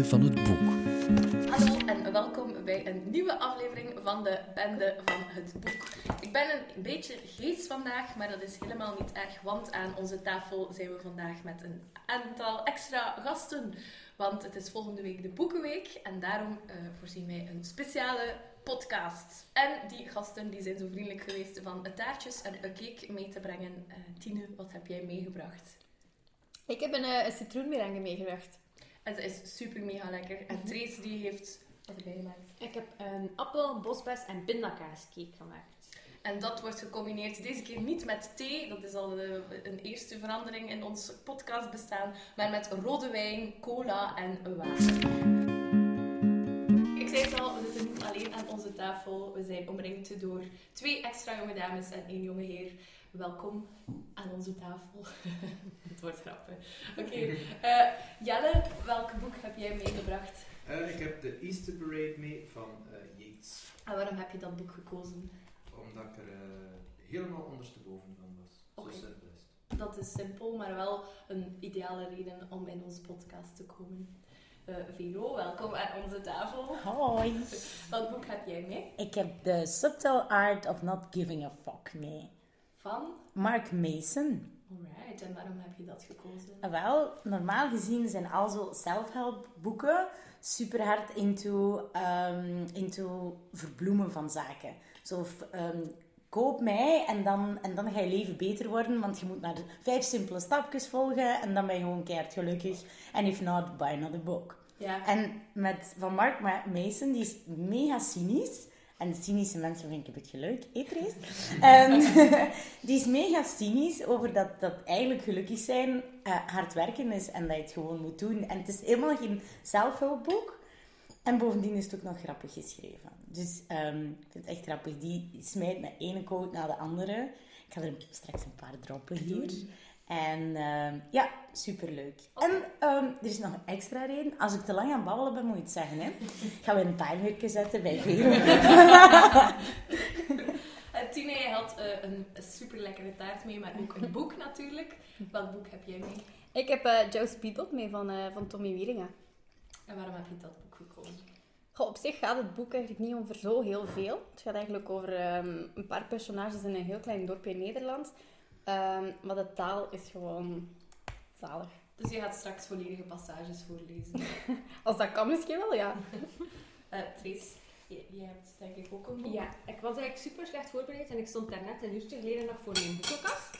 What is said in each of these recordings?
Bende van het Boek. Hallo en welkom bij een nieuwe aflevering van de Bende van het Boek. Ik ben een beetje geest vandaag, maar dat is helemaal niet erg, want aan onze tafel zijn we vandaag met een aantal extra gasten. Want het is volgende week de Boekenweek en daarom uh, voorzien wij een speciale podcast. En die gasten die zijn zo vriendelijk geweest van taartjes en een cake mee te brengen. Uh, Tine, wat heb jij meegebracht? Ik heb een, uh, een citroenmerengue meegebracht. Het is super mega lekker. En mhm. Trace die heeft wat erbij gemaakt. Ik heb een appel, bosbes en pindakaascake gemaakt. En dat wordt gecombineerd deze keer niet met thee, dat is al een eerste verandering in ons podcast bestaan, maar met rode wijn, cola en water. Ik zei het al, we zitten niet alleen aan onze tafel. We zijn omringd door twee extra jonge dames en één jonge heer. Welkom aan onze tafel. Het wordt grappig. Oké. Okay. Uh, eh, Jelle, welk boek heb jij meegebracht? Uh, ik heb de Easter Parade mee van uh, Yates. En waarom heb je dat boek gekozen? Omdat ik er helemaal ondersteboven van was. Okay. Zo simpel is het. Dat is simpel, maar wel een ideale reden om in onze podcast te komen. Uh, Vero, welkom aan onze tafel. Hoi. Welk boek heb jij mee? Ik heb The Subtle Art of Not Giving a Fuck mee. Van? Mark Mason. Alright, en waarom heb je dat gekozen? Ah, wel, normaal gezien zijn al zo self-help boeken super hard into, um, into verbloemen van zaken. Zo, um, koop mij en dan, en dan ga je leven beter worden, want je moet maar vijf simpele stapjes volgen en dan ben je gewoon keihard gelukkig. En if not, buy another book. Ja. En met, van Mark Mason, die is mega cynisch. En cynische mensen vind ik een beetje leuk, eetrees. um, die is mega cynisch over dat, dat eigenlijk gelukkig zijn uh, hard werken is en dat je het gewoon moet doen. En het is helemaal geen zelfhulpboek. En bovendien is het ook nog grappig geschreven. Dus um, ik vind het echt grappig. Die smijt met ene quote naar de andere. Ik ga er straks een paar droppen hier. En uh, ja, superleuk. En um, er is nog een extra reden. Als ik te lang aan babbelen ben, moet je het zeggen. Hè? Gaan we een timertje zetten bij Vero. Tine, je had uh, een super lekkere taart mee, maar ook een boek natuurlijk. Welk boek heb jij mee? Ik heb uh, Joe Speedbot mee van, uh, van Tommy Wieringa. En waarom heb je dat boek gekozen? Goh, op zich gaat het boek eigenlijk niet over zo heel veel. Het gaat eigenlijk over um, een paar personages in een heel klein dorpje in Nederland. Um, maar de taal is gewoon zalig. Dus je gaat straks volledige passages voorlezen? Als dat kan misschien wel, ja. uh, Trace, je, hebt denk ik ook een boek. Ja, ik was eigenlijk super slecht voorbereid en ik stond daarnet een uurtje geleden nog voor mijn boekenkast.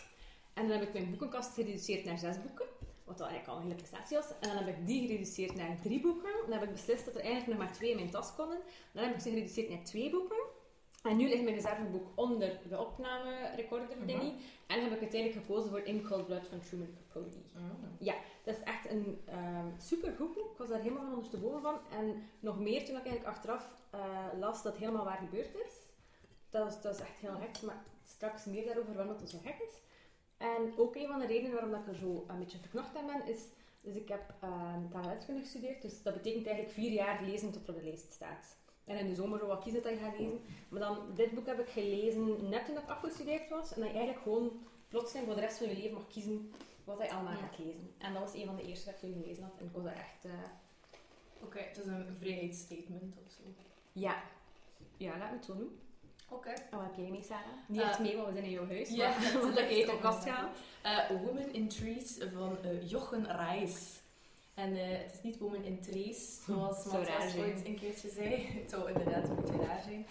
En dan heb ik mijn boekenkast gereduceerd naar zes boeken. Wat eigenlijk al een hele prestatie was. En dan heb ik die gereduceerd naar drie boeken. Dan heb ik beslist dat er eigenlijk nog maar twee in mijn tas konden. Dan heb ik ze gereduceerd naar twee boeken. En nu ligt mijn reserveboek onder de opname-recorder mhm. dingy. En heb ik uiteindelijk gekozen voor In Cold Blood van Truman Capote. Oh. Ja, dat is echt een um, ehm, super goed boek. Ik was daar helemaal van ondersteboven van. En nog meer toen ik eigenlijk achteraf uh, las dat helemaal waar gebeurd is. Dat is, dat is echt heel gek. Maar straks meer daarover waarom het zo gek is. En ook een van de redenen waarom ik er zo een beetje verknocht aan ben, is... Dus ik heb uh, taalletkunde gestudeerd. Dus dat betekent eigenlijk vier jaar lezen tot er op de lijst staat. En in de zomer zo wat kiezen dat je gaat lezen. Maar dan, dit boek heb ik gelezen net toen ik afgestudeerd was. En dat je eigenlijk gewoon plotseling voor de rest van je leven mag kiezen wat je allemaal gaat lezen. En dat was een van de eerste dat ik toen gelezen had. En ik was daar echt... Uh... Oké, het is een vrijheidsstatement of zo. Ja. Ja, laat me het zo doen. Oké. En wat heb jij mee, Sarah? Niet echt uh, mee, want we zijn in jouw huis. Ja, maar dat heb je kast gaan. Uh, Woman in Trees van Jochen Reis. En uh, het is niet Woman in Trees, zoals Matthias ooit een keertje zei. Het zou inderdaad een beetje raar zijn.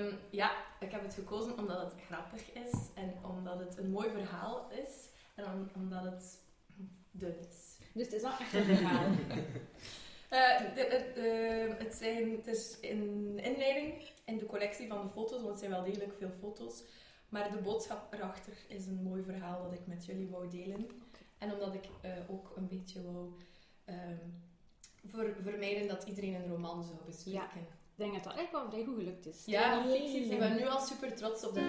Um, ja, ik heb het gekozen omdat het grappig is en omdat het een mooi verhaal is en om, omdat het dun is. Dus het is wel echt een verhaal. Uh, de, uh, het, zijn, het is een inleiding in de collectie van de foto's, want het zijn wel degelijk veel foto's. Maar de boodschap erachter is een mooi verhaal dat ik met jullie wou delen. En omdat ik uh, ook een beetje wou um, voor, vermijden dat iedereen een roman zou bespreken. Ja, ik denk dat dat echt wel vrij goed gelukt is. Ja, ik ben nu al super trots op de...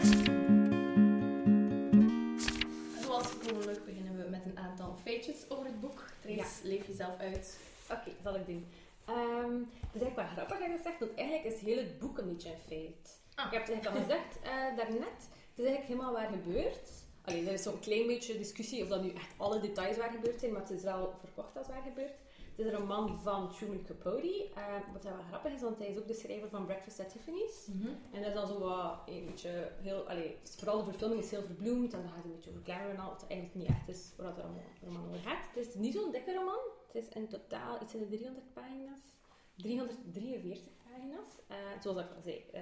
Zoals gewoonlijk beginnen we met een aantal feitjes over het boek. Trace, leef jezelf uit. Oké, okay, zal ik doen. Um, het is eigenlijk wel grappig dat je zegt, want eigenlijk is heel het boek een beetje een feit. Ah. Ik heb het eigenlijk al gezegd uh, daarnet. Het is eigenlijk helemaal waar gebeurd. Alleen, er is zo'n klein beetje discussie of dat nu echt alle details waar gebeurd zijn, maar het is wel verkocht als waar gebeurd. Het Het is een roman van Truman Capote. Eh, wat wel grappig is, want hij is ook de schrijver van Breakfast at Tiffany's. En dat is dan zo wat, een beetje heel, allee, vooral de verfilming is heel verbloemd en dan gaat het een beetje over glamour en al, wat eigenlijk niet echt is waar de roman, roman over gaat. Het is niet zo'n dikke roman. Het is in totaal iets in de 300 pagina's. 343 pagina's. Uh, zoals ik al zei, uh,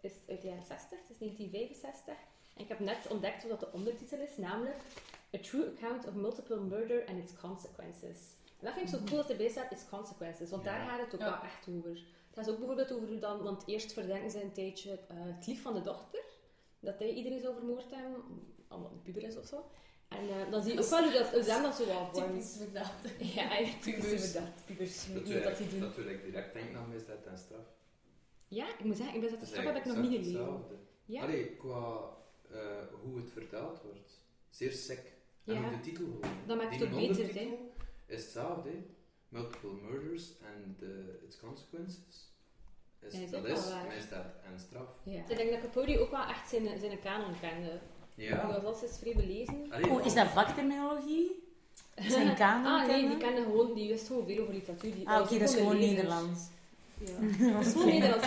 is uit de jaren 60, het is 1965. En ik heb net ontdekt wat de ondertitel is, namelijk A True Account of Multiple Murder and Its Consequences. En dat vind ik zo cool dat erbij staat, Its Consequences, want daar gaat het ook wel echt over. Het gaat ook bijvoorbeeld over hoe dan, want eerst verdenken ze een tijdje uh, het lief van de dochter, dat hij iedereen zou vermoord hebben, omdat een puber is of zo. En uh, dan zie je ook wel hoe dat, hoe dat, dat zo wel vormt. Typisch verdacht. Ja, ja typisch verdacht. Pubers, Dat niet wat die doen. Natuurlijk direct denken aan misdaad en straf. Ja, ik moet zeggen, ik ben dat Dat is straf heb ik nog niet gelezen. Ja. Allee, qua eh, hoe het vertaald wordt. Zeer sec. En Ja. ook de titel gewoon. Dat maakt het Die ook beter, ondertitel is hetzelfde. hè. Multiple murders and uh, its consequences. Is, Ja, dat is misdaad en straf. Ja. Ik denk dat Capote ook wel echt zijn, zijn kanon kende. Ja. Die was al sinds vrij belezen. Allee, Oh, is dat vakterminologie? Zijn kanon Ah, nee, die kennen? kende gewoon, die wist gewoon veel over literatuur. Die, Ah, oké, dat is gewoon. Nederlands. Ja. Dat is gewoon Nederlands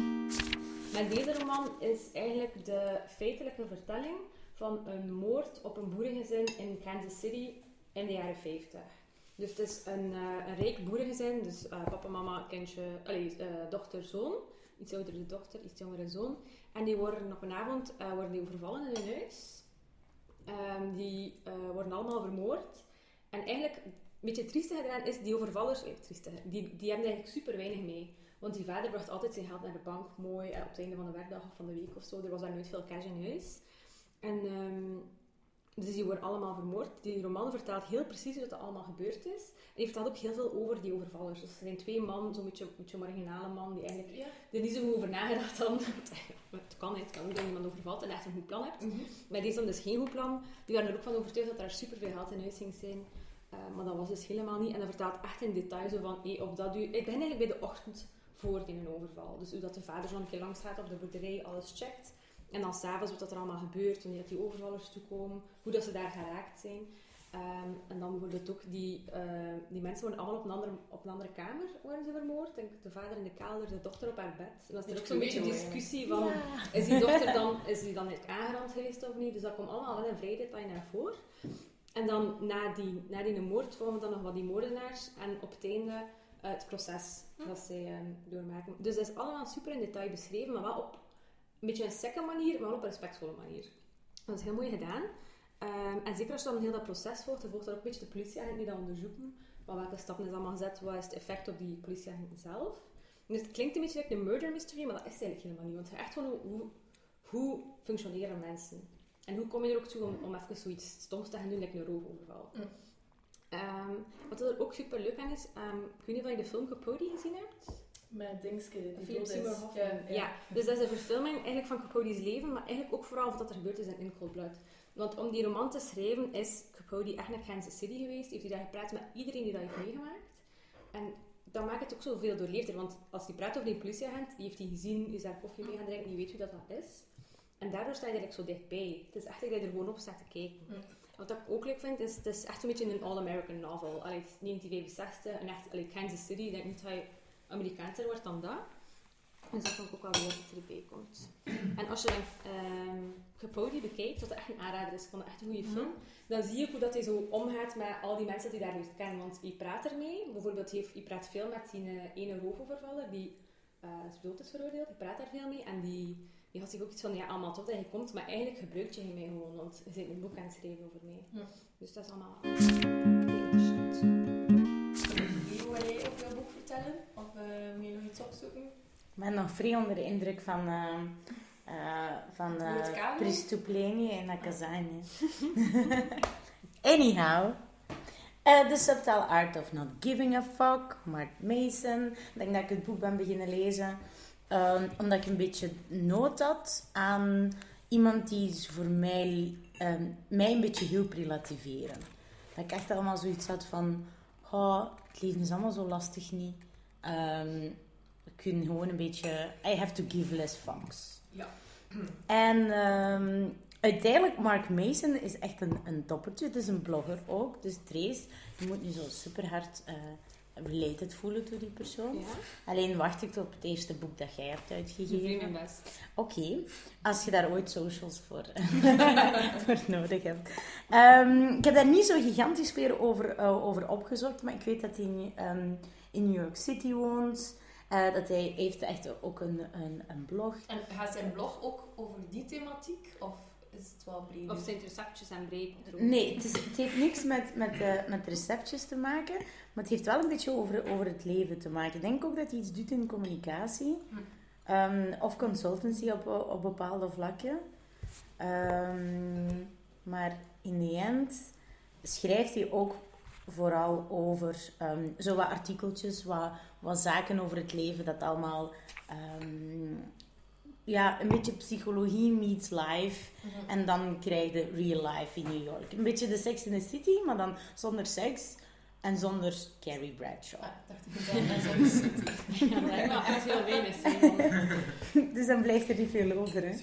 Maar deze roman is eigenlijk de feitelijke vertelling van een moord op een boerengezin in Kansas City in de jaren 50. Dus het is een, eh, een rijk boerengezin, dus eh, papa, mama, kindje, allee, eh, dochter, zoon. Iets oudere dochter, iets jongere zoon. En die worden op een avond worden die overvallen in hun huis. Ehm, die worden allemaal vermoord. En eigenlijk, een beetje trieste gedaan is, die overvallers, eh, die, die hebben eigenlijk super weinig mee. Want die vader bracht altijd zijn geld naar de bank, mooi, eh, op het einde van de werkdag of van de week of zo. Er was daar nooit veel cash in huis. En ehm, dus die worden allemaal vermoord. Die roman vertelt heel precies hoe dat allemaal gebeurd is. En die vertelt ook heel veel over die overvallers. Dus er zijn twee mannen, zo'n beetje, beetje marginale man, die eigenlijk Ja. er niet zo goed over nagedacht hadden. het kan, het kan niet dat iemand overvalt en echt een goed plan hebt. Maar deze dan dus geen goed plan. Die waren er ook van overtuigd dat er superveel geld in huis ging zijn. Eh, maar dat was dus helemaal niet. En dat vertelt echt in detail zo van, hé, op dat uur... Ik ben eigenlijk bij de ochtend voor die overval. Dus hoe dat de vader zo een keer langs gaat op de boerderij, alles checkt. En dan s'avonds wat dat er allemaal gebeurt, wanneer dat die overvallers toekomen, hoe dat ze daar geraakt zijn. Ehm, en dan bijvoorbeeld ook die, eh, die mensen worden allemaal op een, andere, op een andere kamer worden ze vermoord. Denk de vader in de kelder, de dochter op haar bed. En dan is er ook zo'n beetje discussie van, is die dochter dan, is die dan aangerand geweest of niet? Dus dat komt allemaal wel in vrij detail naar voren. En dan na die, na die moord volgen dan nog wat die moordenaars en op het einde het proces dat zij ehm, doormaken. Dus dat is allemaal super in detail beschreven, maar wel op een beetje een secke manier, maar wel op een respectvolle manier. Dat is heel mooi gedaan. Ehm, en zeker als je dan heel dat proces volgt, dan volgt er ook een beetje de politieagent die dat onderzoeken. Van welke stappen is allemaal gezet, wat is het effect op die politieagent zelf. Dus het klinkt een beetje like een murder mystery, maar dat is eigenlijk helemaal niet. Want het echt gewoon hoe, hoe functioneren mensen. En hoe kom je er ook toe om, om even zoiets stoms te gaan doen, like een roofoverval. Mm. Ehm, wat er ook super leuk aan is, ehm, ik weet niet of je de film Capote gezien hebt. Met Dingske, die Philip. Seymour Hoffman. Ja, Ja, ja. dus dat is een verfilming eigenlijk van Capote's leven, maar eigenlijk ook vooral wat er gebeurd is in In Cold Blood. Want om die roman te schrijven is Capote echt naar Kansas City geweest, heeft hij daar gepraat met iedereen die dat heeft meegemaakt. En dat maakt het ook zoveel doorleefder, want als hij praat over die politieagent, die heeft hij gezien, is daar koffie mee gaan drinken, die weet wie dat, dat is. En daardoor sta je eigenlijk zo dichtbij. Het is echt dat je er gewoon op staat te kijken. Mm. Wat ik ook leuk vind, is het is echt een beetje een all-American novel. Allee, het is 1965 en echt allee, Kansas City. Ik denk niet dat je Amerikaanser wordt dan dat. Dus dat vond ik ook wel weer dat het erbij komt. En als je dan ehm Capote bekijkt, wat echt een aanrader is, ik vond het echt een goede film, dan zie je ook hoe dat hij zo omgaat met al die mensen die hij daar leert kennen. Want je praat ermee. Bijvoorbeeld, hij heeft- praat veel met die eh, ene roofovervaller die eh dood is veroordeeld. Je praat daar veel mee. En die, die had zich ook iets van, ja, allemaal tot dat je komt, maar eigenlijk gebruikt je mij gewoon, want je bent een boek aan het schrijven over mij. Ja. Dus dat is allemaal heel interessant. Wil jij ook jouw boek vertellen? Of eh, moet je nog iets opzoeken? Ik ben nog vrij onder de indruk van, eh eh van uh? Pristuplenie en Nakazanje. Anyhow. eh The Subtle Art of Not Giving a Fuck, Mark Mason. Ik denk dat ik het boek ben beginnen lezen. Ehm, omdat ik een beetje nood had aan iemand die voor mij, ehm, mij een beetje hielp relativeren. Dat ik echt allemaal zoiets had van... Oh, het leven is allemaal zo lastig niet. Ehm, we kunnen gewoon een beetje... I have to give less fucks. Ja. En ehm, uiteindelijk, Mark Mason is echt een, een toppertje. Het is een blogger ook. Dus Trace, je moet nu zo super hard eh, related voelen door die persoon. Ja, Alleen wacht ik op het eerste boek dat jij hebt ik doe uitgegeven. mijn best. Oké, als je daar ooit socials voor, voor nodig hebt. Ehm, ik heb daar niet zo gigantisch veel over, eh, over opgezocht, maar ik weet dat hij in, ehm, in New York City woont. Eh, dat hij heeft echt ook een, een, een blog. En gaat zijn blog ook over die thematiek? Of is het wel breder? Of zijn het receptjes en breedbrood? Nee, het, is, het heeft niks met, met, eh, met receptjes te maken, maar het heeft wel een beetje over, over het leven te maken. Ik denk ook dat hij iets doet in communicatie Hm. Ehm, of consultancy op, op bepaalde vlakken. Ehm, maar in de end schrijft hij ook vooral over ehm, zo wat artikeltjes, wat, wat zaken over het leven, dat allemaal ja, een beetje psychologie meets life. Mhm. En dan krijg je real life in New York. Een beetje de Sex in the City, maar dan zonder seks en zonder Carrie Bradshaw. Ah, dacht ik ook city. Ja, me echt heel weinig. Dus dan blijft er niet veel over. Hè.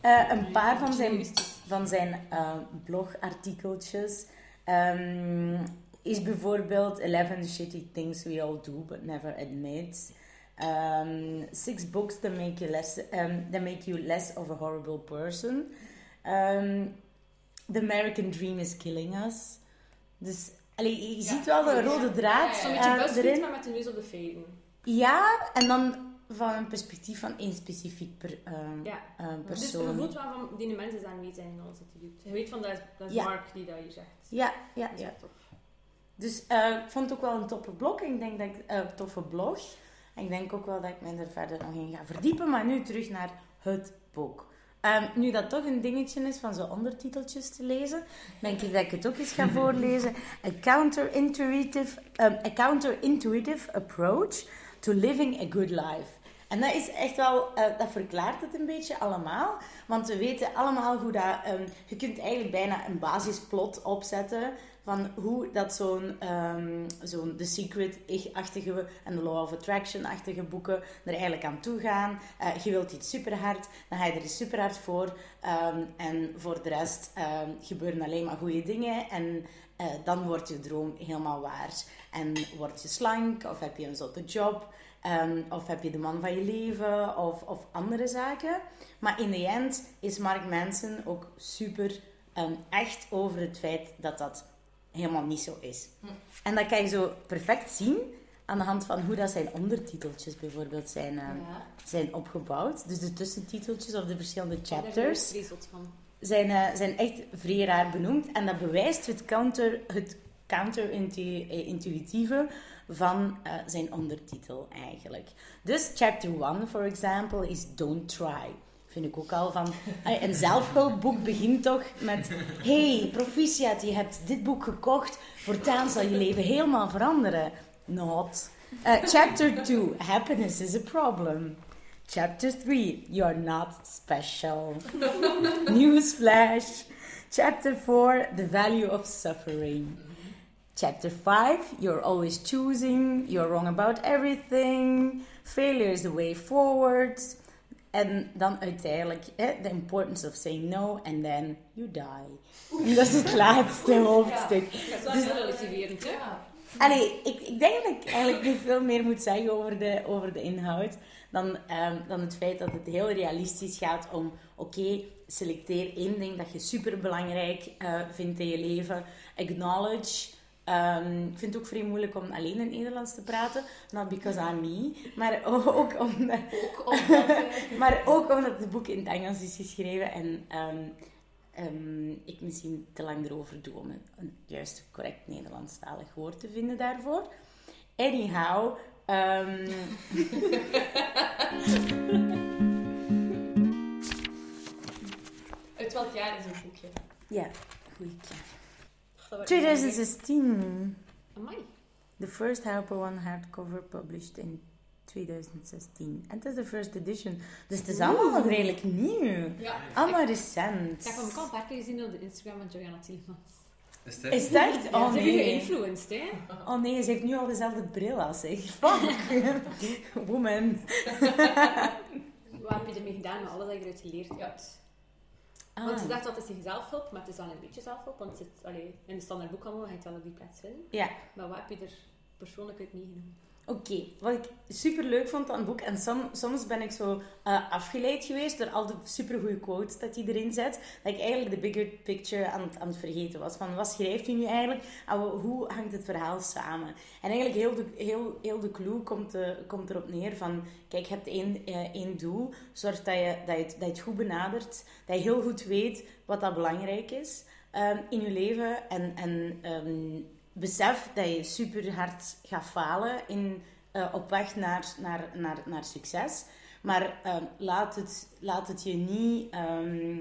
Eh, een paar van zijn, van zijn eh, blogartikeltjes ehm, is bijvoorbeeld 11 shitty things we all do but never admit. Um, six books that make you less um, that make you less of a horrible person. Um, the American dream is killing us. Dus allee, je Ja, ziet wel de rode ja. draad Zo'n beetje eh, buzzfeed, erin. maar met de neus op de feiten. Ja, en dan van een perspectief van één specifiek per, ehm, Ja. eh, Dus je persoon. voelt wel van, die mensen zijn aanwezig in hij doet. Je weet van, dat is, Ja. Mark die dat hier zegt. Ja, ja, Dat is ja. tof. Dus eh, ik vond het ook wel een toffe blog. Ik denk dat ik, eh, toffe blog. En ik denk ook wel dat ik me er verder nog in ga verdiepen. Maar nu terug naar het boek. Ehm, nu dat toch een dingetje is van zo ondertiteltjes te lezen, denk ik dat ik het ook eens ga voorlezen. A counterintuitive, um, a counterintuitive approach to living a good life. En dat is echt wel, eh, dat verklaart het een beetje allemaal. Want we weten allemaal hoe dat, ehm, je kunt eigenlijk bijna een basisplot opzetten van hoe dat zo'n ehm, zo'n The Secret-achtige en The Law of Attraction-achtige boeken er eigenlijk aan toe gaan. Eh, je wilt iets super hard, dan ga je er super hard voor. Ehm, en voor de rest ehm, gebeuren alleen maar goede dingen. En eh, dan wordt je droom helemaal waar. En word je slank, of heb je een zotte job, of heb je de man van je leven, of, of andere zaken. Maar in de end is Mark Manson ook super echt over het feit dat dat helemaal niet zo is. Hm. En dat kan je zo perfect zien aan de hand van hoe dat zijn ondertiteltjes bijvoorbeeld zijn, ehm, Ja. zijn opgebouwd. Dus de tussentiteltjes of de verschillende chapters van. zijn, eh, zijn echt vrij raar benoemd. En dat bewijst het, counter, het counterintuïtieve van eh, zijn ondertitel eigenlijk. Dus chapter 1, for example, is Don't Try. Vind ik ook al van... Een zelfhulpboek begint toch met... Hey, proficiat, je hebt dit boek gekocht. Voortaan zal je leven helemaal veranderen. Not. Eh, chapter 2, Happiness is a problem. Chapter 3, You're not special. Newsflash. Chapter 4, The Value of Suffering. Chapter 5, You're always choosing, you're wrong about everything, failure is the way forward. En dan uiteindelijk, hè, The Importance of Saying No, and then you die. En dat is het laatste hoofdstuk. Dat is wel Dus- relativerend, hè? Ja. Allee, ik, ik denk dat ik eigenlijk niet veel meer moet zeggen over de, over de inhoud dan, ehm, dan het feit dat het heel realistisch gaat om, oké, selecteer één ding dat je super belangrijk vindt in je leven. Acknowledge. Ehm, ik vind het ook vrij moeilijk om alleen in Nederlands te praten. Not because I'm me. Maar ook omdat, Ook omdat... maar ook omdat het boek in het Engels is geschreven en ehm, ehm, ik misschien te lang erover doe om een, een juist correct Nederlandstalig woord te vinden daarvoor. Anyhow, Uit welk jaar is het boekje? ja, goeie. Dat wordt 2016. Amai. The first Harper One hardcover published in 2016. En het is de first edition. Dus het is allemaal nog redelijk nieuw. Ja. Allemaal recent. Ik heb hem ook al een paar keer gezien op de Instagram van Joanna Tielemans. Is het Is het echt? Ja, Oh nee. geïnfluenced, hè? Oh nee, ze heeft nu al dezelfde bril als ik. Fuck. Woman. Wat heb je ermee gedaan met alles dat je eruit geleerd hebt? Ah. Want ze zegt dat het zelfhulp, maar het is wel een beetje zelfhulp. Want het zit, allee, in de standaard boekhandel ga je het wel op die plaats vinden. Ja, Maar wat heb je er persoonlijk uit meegenomen? Oké, wat ik super leuk vond aan het boek, en som- soms ben ik zo eh, afgeleid geweest door al de supergoeie quotes dat hij erin zet, dat ik eigenlijk de bigger picture aan aan het vergeten was. Van wat schrijft hij nu eigenlijk en hoe- hangt het verhaal samen? En eigenlijk heel de, heel, heel de clue komt, eh, komt erop neer van, kijk, je hebt één, eh, één doel, zorg dat je, dat, je dat je het goed benadert, dat je heel goed weet wat dat belangrijk is ehm, in je leven en, en ehm, besef dat je super hard gaat falen in, eh, op weg naar, naar, naar, naar succes. Maar ehm, laat, het, laat het je niet, ehm,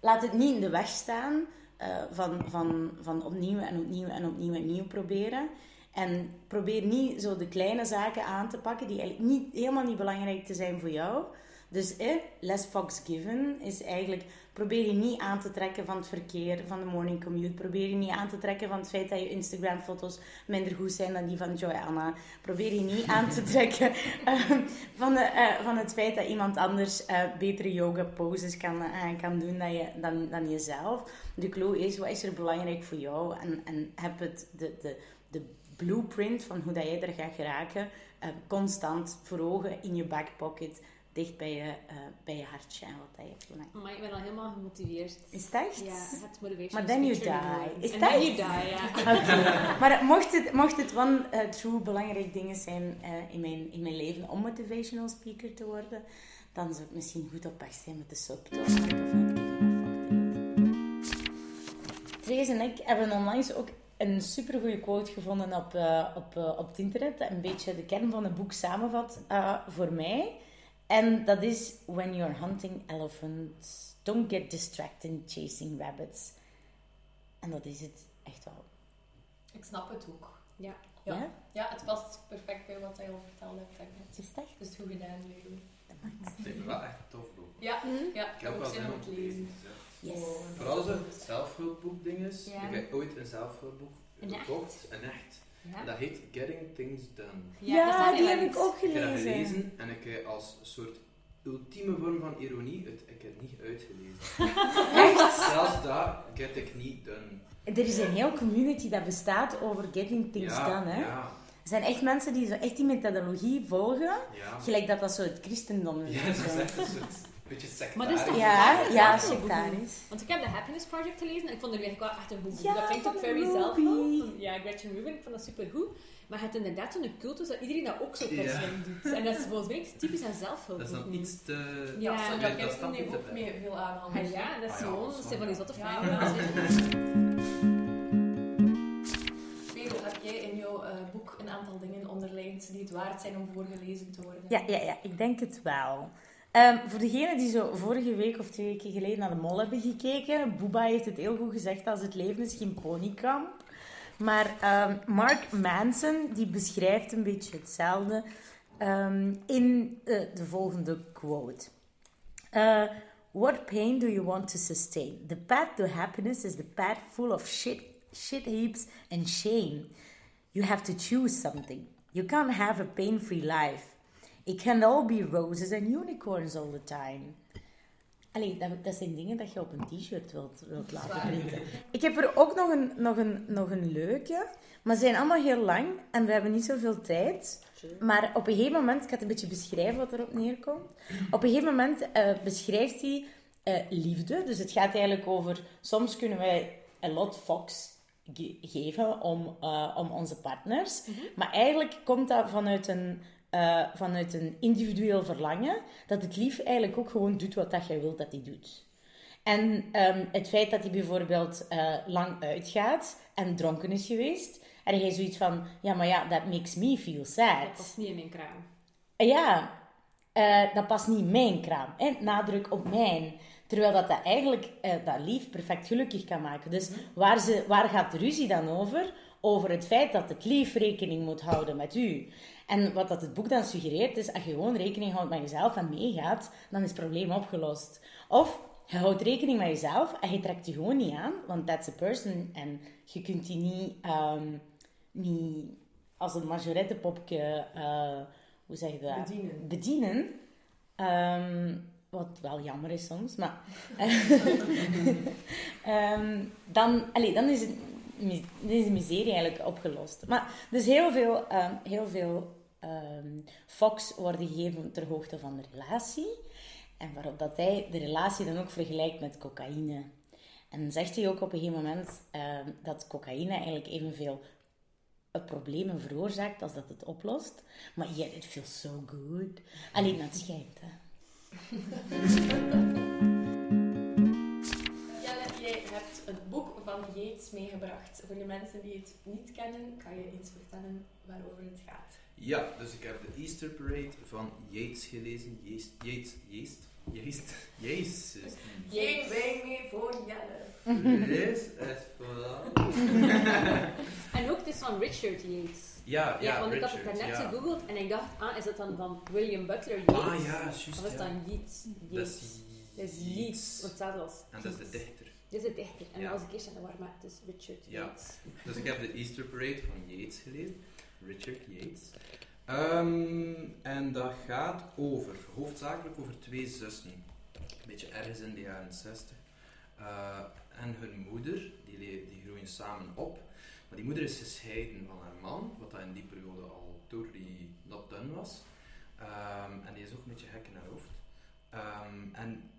laat het niet in de weg staan eh, van, van, van opnieuw en opnieuw en opnieuw en opnieuw proberen. En probeer niet zo de kleine zaken aan te pakken die eigenlijk niet, helemaal niet belangrijk te zijn voor jou. Dus eh, less fucks given is eigenlijk... Probeer je niet aan te trekken van het verkeer, van de morning commute. Probeer je niet aan te trekken van het feit dat je Instagram-foto's minder goed zijn dan die van Joanna. Probeer je niet aan te trekken ehm, van, de, eh, van het feit dat iemand anders eh, betere yoga-poses kan, eh, kan doen dan, je, dan, dan jezelf. De clue is, wat is er belangrijk voor jou? En, en heb het, de, de, de blueprint van hoe dat jij er gaat geraken constant voor ogen in je back pocket, dicht bij je, eh, bij je hartje en wat dat je verlangt. Maar ik ben al helemaal gemotiveerd. Is het echt? Ja, het motivation. Maar then you die. Is dat you die, ja. Maar mocht het, mocht het one eh, true belangrijk dingen zijn eh, in, mijn, in mijn leven om motivational speaker te worden, dan zou ik misschien goed op weg zijn met de subtop. Therese en ik hebben onlangs ook een supergoeie quote gevonden op, op, op het internet. Dat een beetje de kern van het boek samenvat eh, voor mij. En dat is: When you're hunting elephants, don't get distracted chasing rabbits. En dat is het echt wel. Ik snap het ook. Ja. Ja. Ja? Ja, het past perfect bij wat hij al verteld hebt. Is het echt? Dus goed gedaan, Lulu. Het wel echt een tof boek. Ja, ja, ik heb wel zin om te lezen. Yes. Oh, Vooral als het zelfhulpboek ding is. Ja. Ik heb ooit een zelfhulpboek gekocht. Een echt. Ja, En dat heet Getting Things Done. Ja, dat zegt die heb ik ook Ik heb dat gelezen. en ik heb als soort ultieme vorm van ironie het ik heb het niet uitgelezen. Echt? Zelfs dat get ik niet done. Er is een heel community dat bestaat over getting things ja, done. Hè? Ja, Er zijn echt mensen die zo echt die methodologie volgen. ja. Gelijk dat dat zo het christendom is. Ja, dat is zo. echt een soort beetje sectarisch. Maar dat is toch Ja, waar? ja, sectarisch. Want ik heb de Happiness Project gelezen en ik vond het eigenlijk wel echt een boek. Ja, dat klinkt ook very. Van- Ja, Gretchen Rubin, ik vond dat super goed. Maar je hebt inderdaad zo'n cultus dat iedereen dat ook zo Ja. plotseling doet. En dat is volgens mij iets typisch aan zelfhulp. Dat is dan iets te... Ja, Ja, dat dat is te ook mee veel Ah, ja, dat is Ah, ja, gewoon dat is zijn van die zotte heb jij in jouw eh, boek een aantal dingen onderlijnd die het waard zijn om voorgelezen te worden? Ja, ja, ja, ik denk het wel. Ehm, voor degenen die zo vorige week of twee weken geleden naar de mol hebben gekeken, Booba heeft het heel goed gezegd als het leven is geen ponykamp. Maar ehm, Mark Manson die beschrijft een beetje hetzelfde ehm, in eh, de volgende quote. Uh, what pain do you want to sustain? The path to happiness is the path full of shit, shit heaps and shame. You have to choose something. You can't have a pain-free life. It can all be roses and unicorns all the time. Allee, dat, dat zijn dingen dat je op een t-shirt wilt, wilt laten printen. Ik heb er ook nog een, nog, een, nog een leuke, maar ze zijn allemaal heel lang en we hebben niet zoveel tijd. Maar op een gegeven moment, ik ga het een beetje beschrijven wat erop neerkomt. Op een gegeven moment eh, beschrijft hij eh, liefde. Dus het gaat eigenlijk over, soms kunnen wij een lot fox ge- geven om, eh, om onze partners. Maar eigenlijk komt dat vanuit een, eh, vanuit een individueel verlangen, dat het lief eigenlijk ook gewoon doet wat dat jij wilt dat hij doet. En ehm, het feit dat hij bijvoorbeeld eh, lang uitgaat en dronken is geweest, en hij zoiets van, ja, maar ja, that makes me feel Dat sad. was niet in mijn kraam. Ja, eh, dat past niet in mijn kraam. Hè? Nadruk op mijn. Terwijl dat, dat eigenlijk dat lief perfect gelukkig kan maken. Dus waar, ze, waar gaat de ruzie dan over? Over het feit dat het lief rekening moet houden met u. En wat dat het boek dan suggereert is, als je gewoon rekening houdt met jezelf en meegaat, dan is het probleem opgelost. Of je houdt rekening met jezelf en je trekt je gewoon niet aan, want that's a person. En je kunt die niet, ehm, niet als een majorettepopje, eh hoe zeg je dat? Bedienen. bedienen. Ehm, wat wel jammer is soms, maar... Ehm, dan, allee, dan is, het, mis- is de miserie eigenlijk opgelost. Maar dus heel veel, ehm, heel veel ehm, Fox worden gegeven ter hoogte van de relatie. En waarop dat hij de relatie dan ook vergelijkt met cocaïne. En zegt hij ook op een gegeven moment ehm, dat cocaïne eigenlijk evenveel problemen veroorzaakt als dat het oplost. Maar yet it feels so good. Alleen dat schijnt, hè. Jelle, jij hebt een boek van Yates meegebracht. Voor de mensen die het niet kennen, kan je eens vertellen waarover het gaat. Ja, dus ik heb de Easter Parade van Yates gelezen. Yates, Yates, Yates, Yates, Jezus. Geen wijn meer voor Jelle. Lees het vooral. En ook, het is van Richard Yates. Ja, ja, want ik had Richard, het daarnet ja. gegoogeld en ik dacht, ah, is dat dan van William Butler Yeats? Ah ja, juist. Of is ja. dat Yeats? Dat Yeats. is Dat is Yeats, want hetzelfde als En dat is de Yeats. dichter. Is de dichter. En als ik eerst aan de war maak, het is Richard Ja. Yates. Dus ik heb de Easter Parade van Yates gelezen. Richard Yates. Ehm, en dat gaat over, hoofdzakelijk over twee zussen. Een beetje ergens in de jaren 60. Eh, en hun moeder, die, die groeien samen op. Maar die moeder is gescheiden van haar man, wat dat in die periode al totally not done was. Ehm, en die is ook een beetje gek in haar hoofd. Ehm, en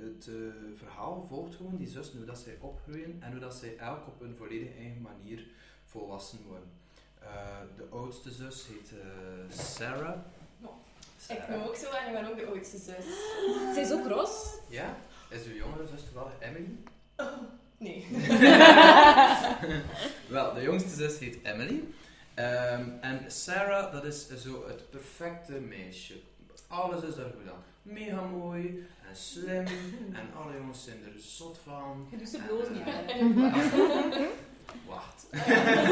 het eh, verhaal volgt gewoon die zussen, hoe dat zij opgroeien en hoe dat zij elk op een volledig eigen manier volwassen worden. Eh, de oudste zus heet eh, Sarah. Sarah. Ik noem ook zo en ik ben ook de oudste zus. Zij is ook Ros. Ja? Is uw jongere zus toevallig Emily? Nee. Wel, de jongste zus heet Emily. Ehm, en Sarah, dat is zo het perfecte meisje. Alles is daar goed aan. Mega mooi en slim. En alle jongens zijn er zot van. Je doet ze bloos niet aan. Wacht.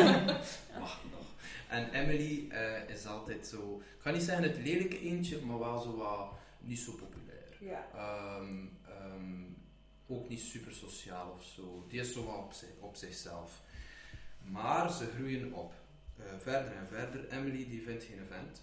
Wacht nog. En Emily eh, is altijd zo, ik ga niet zeggen het lelijke eentje, maar wel zo wat niet zo populair. Ja. Ehm, ehm, ook niet super sociaal of zo. Die is zo wat op, zich, op zichzelf. Maar ze groeien op. Eh, verder en verder. Emily die vindt geen vent.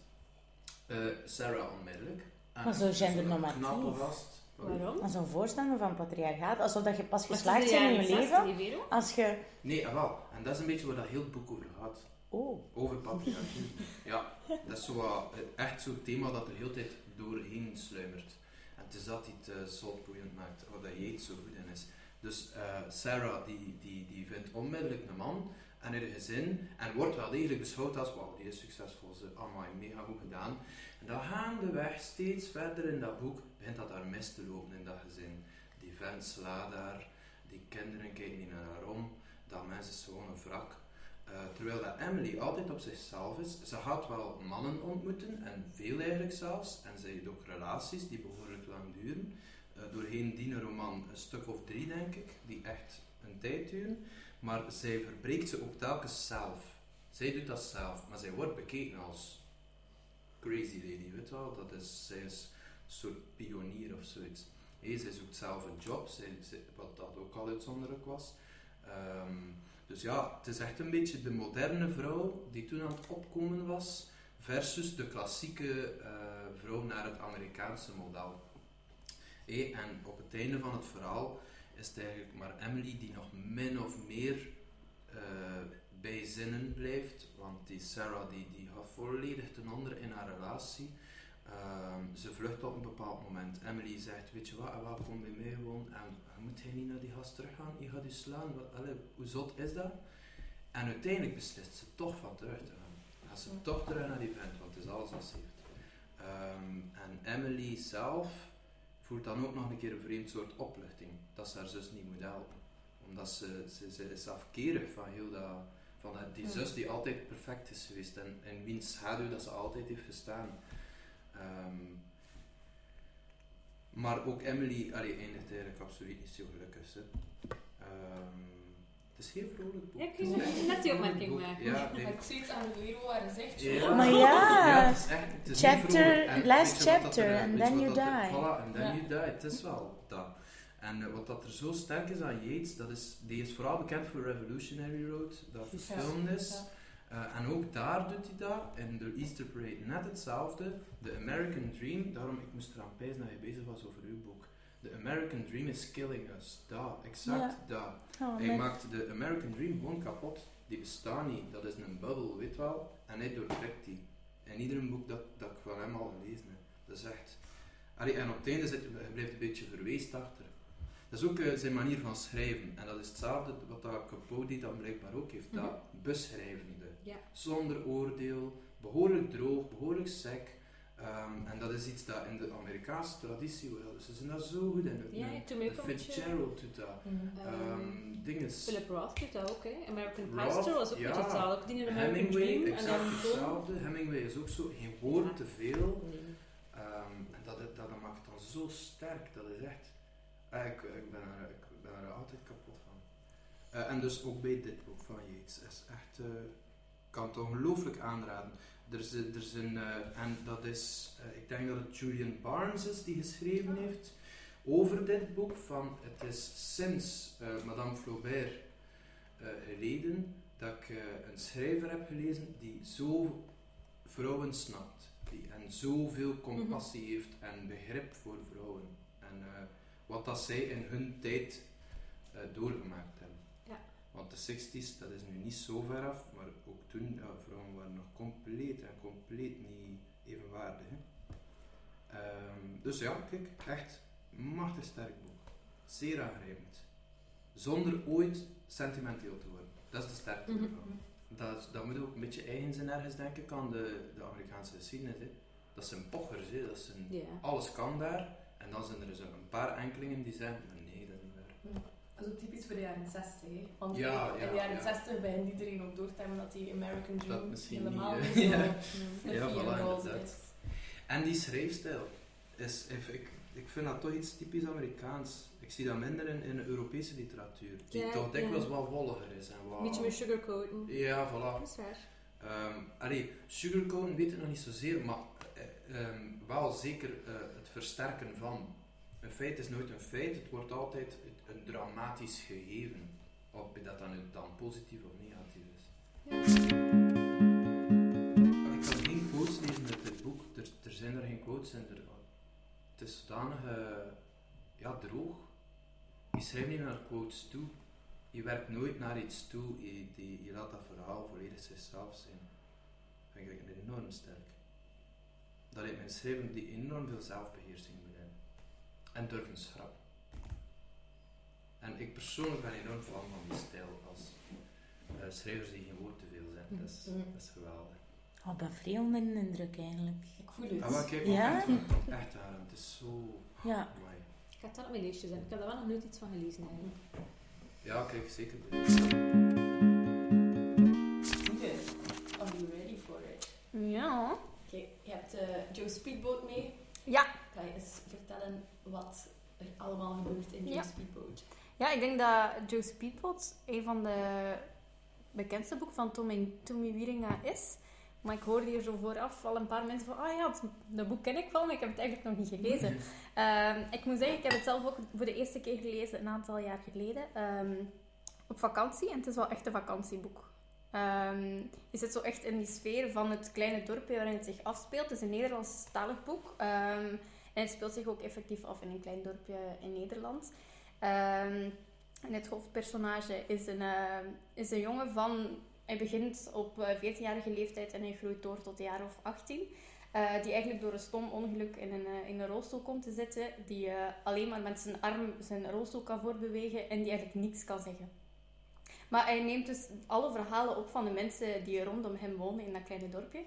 Eh, Sarah onmiddellijk. En Maar zo gendernormatief. Knappe gast. Waarom? Dat is een voorstander van patriarchaat. Alsof dat je pas geslaagd bent in je leven. 60, Vero. Als je... Nee, ah, wel. En dat is een beetje waar dat heel het boek over gaat. Oh. Over patriarchie. ja, dat is zo wat, echt zo'n thema dat er heel de tijd doorheen sluimert. En het is dat die het uh, zotboeiend maakt, wat dat Yates zo goed in is. Dus eh, Sarah die, die, die vindt onmiddellijk een man en in een gezin en wordt wel degelijk beschouwd als wauw, die is succesvol, ze allemaal mega goed gedaan. En dan gaandeweg, steeds verder in dat boek, begint dat daar mis te lopen in dat gezin. Die vent slaat daar, die kinderen kijken niet naar haar om, dat mens is gewoon een wrak. Uh, terwijl dat Emily altijd op zichzelf is. Ze gaat wel mannen ontmoeten, en veel eigenlijk zelfs. En ze heeft ook relaties die behoorlijk lang duren. Uh, doorheen die roman een stuk of drie, denk ik, die echt een tijd duren. Maar zij verbreekt ze ook telkens zelf. Zij doet dat zelf, maar zij wordt bekeken als crazy lady, weet wel. Dat is, zij is een soort pionier of zoiets. Hey, zij zoekt zelf een job, zij, wat dat ook al uitzonderlijk was. Um, dus ja, het is echt een beetje de moderne vrouw die toen aan het opkomen was, versus de klassieke uh, vrouw naar het Amerikaanse model. En op het einde van het verhaal is het eigenlijk maar Emily die nog min of meer uh, bij zinnen blijft, want die Sarah die, die gaat volledig ten onder in haar relatie. Um, ze vlucht op een bepaald moment. Emily zegt, weet je wat, welkom bij mij gewoon. En moet hij niet naar die gast teruggaan? Je gaat u slaan. Wat, hoe zot is dat? En uiteindelijk beslist ze toch van terug te gaan. Gaat ze toch terug naar die vent, want het is alles ze heeft. Um, en Emily zelf voelt dan ook nog een keer een vreemd soort opluchting. Dat ze haar zus niet moet helpen. Omdat ze, ze, ze is afkerig van heel dat... Van die zus die altijd perfect is geweest en in wiens schaduw dat ze altijd heeft gestaan. Um, maar ook Emily allee, eindigt eigenlijk absoluut niet zo gelukkig. Hè. Um, het is geen vrolijk boek. Ja, ik wil net die opmerking maken. Ja. Ik zie iets aan de Vero waar ze zegt. Ja, Maar ja. ja het is echt, het is Chapter-. En last chapter, er- and then you er- die. Voilà, and then Ja. you die. Het is wel dat. En uh, wat dat er zo sterk is aan Yates, dat is, die is vooral bekend voor Revolutionary Road, dat verfilmd is. Ja. Eh, en ook daar doet hij dat, in de Easter Parade net hetzelfde. The American Dream, daarom ik moest eraan pijzen dat je bezig was over uw boek. The American Dream is killing us. Dat, exact dat. Oh, Hij maakt de American Dream gewoon kapot. Die bestaat niet, dat is een bubbel, weet wel. En hij doortrekt die. In ieder boek dat, dat ik van hem al gelezen heb. Dat is echt... Allee, en op het einde zit, je blijft een beetje verweest achter. Dat is ook eh, zijn manier van schrijven. En dat is hetzelfde wat dat Capote dan blijkbaar ook heeft. Dat beschrijvende. Ja. Zonder oordeel. Behoorlijk droog, behoorlijk sec. Ehm, en dat is iets dat in de Amerikaanse traditie, wel- ze zijn daar zo goed in. Ja, beetje- Fitzgerald doet dat. Mhm. Ehm dinges. Philip Roth doet dat ook, hè. American Pastor was ook ja. een beetje hetzelfde. Ook die in American Hemingway, Dream. En exact dan hetzelfde. Hemingway is ook zo, geen woord te veel. Nee. Ehm, en dat, dat, dat maakt het dan zo sterk, dat is echt... eh, ik, ik, ben er, ik ben er altijd kapot van. Eh, en dus ook bij dit boek van Yates is echt... eh, ik kan het ongelooflijk aanraden. Er is, er is een... eh, en dat is... eh, ik denk dat het Julian Barnes is die geschreven heeft over dit boek. Van, het is sinds eh, Madame Flaubert geleden dat ik een schrijver heb gelezen die zo vrouwen snapt. Die, en zoveel compassie heeft en begrip voor vrouwen. En wat dat zij in hun tijd doorgemaakt. Want de 60s, dat is nu niet zo ver af, maar ook toen, ja, vrouwen waren nog compleet en compleet niet evenwaardig. Hè. Ehm, dus ja, kijk, echt machtig sterk boek. Zeer aangrijpend. Zonder ooit sentimenteel te worden. Dat is de sterkte Mhm. ervan. Dat, dat moet ook een beetje eigen zijn ergens, denk ik, aan de, de Amerikaanse geschiedenis. Hè. Dat zijn pochers, hè. Dat zijn, alles kan daar. En dan zijn er zo een paar enkelingen die zeggen, "Maar nee, dat is niet waar. Dat is ook typisch voor de jaren 60. Hè? Want Ja, in de jaren ja. 60 begint iedereen ook door te hebben dat die American Dream Dat helemaal niet, niet, zo Ja. een Ja, voilà, is. En die schrijfstijl is, ik, ik, vind dat toch iets typisch Amerikaans. Ik zie dat minder in, in de Europese literatuur, die Ja, toch dikwijls ja. wat wolliger is. En wat, beetje meer sugarcoaten. Ja, voilà. Dat is waar. Ehm allee, sugarcoat weet ik nog niet zozeer, maar eh, ehm, wel zeker eh, het versterken van. Een feit is nooit een feit, het wordt altijd een dramatisch gegeven. Of dat dan, dan positief of negatief is. Ik kan geen quotes lezen uit dit boek, er, zijn er geen quotes in. Er, het is zodanig eh, ja, droog. Je schrijft niet naar quotes toe. Je werkt nooit naar iets toe, je, laat dat verhaal volledig zichzelf zijn. Dat vind ik enorm sterk. Dat heeft mijn schrijven die enorm veel zelfbeheersing moet hebben. En durven schrappen. En ik persoonlijk ben enorm fan van die stijl als eh, schrijvers die geen woord te veel zijn. Dat is, Mhm. dat is geweldig. Oh, ben veel minder indruk eigenlijk. Ik voel het. Ah, maar kijk, Ja? echt, waar, echt aan. Het is zo... Ja. Amai. Ik ga het dan op mijn lijstje zetten. Ik heb daar wel nog nooit iets van gelezen eigenlijk. Ja, kijk, zeker. Oké, are you ready for it? Ja. Oké, je hebt eh, Joe Speedboat mee. Ja. Kan je eens vertellen wat er allemaal gebeurt in Joe Ja. Speedboat? Ja, ik denk dat Joe Speedboat een van de bekendste boeken van Tommy, Tommy Wieringa is. Maar ik hoorde hier zo vooraf al een paar mensen van, ah ja, het- dat boek ken ik wel, maar ik heb het eigenlijk nog niet gelezen. Ehm, ik moet zeggen, ik heb het zelf ook voor de eerste keer gelezen, een aantal jaar geleden, ehm, op vakantie. En het is wel echt een vakantieboek. Ehm, je zit zo echt in die sfeer van het kleine dorpje waarin het zich afspeelt. Het is een Nederlandstalig boek. Ehm, en het speelt zich ook effectief af in een klein dorpje in Nederland. Ehm, en het hoofdpersonage is een, eh, is een jongen van... Hij begint op eh, 14-jarige leeftijd en hij groeit door tot een jaar of 18. eh, die eigenlijk door een stom ongeluk in een, eh, in een rolstoel komt te zitten. Die eh, alleen maar met zijn arm zijn rolstoel kan voortbewegen en die eigenlijk niets kan zeggen. Maar hij neemt dus alle verhalen op van de mensen die rondom hem wonen in dat kleine dorpje.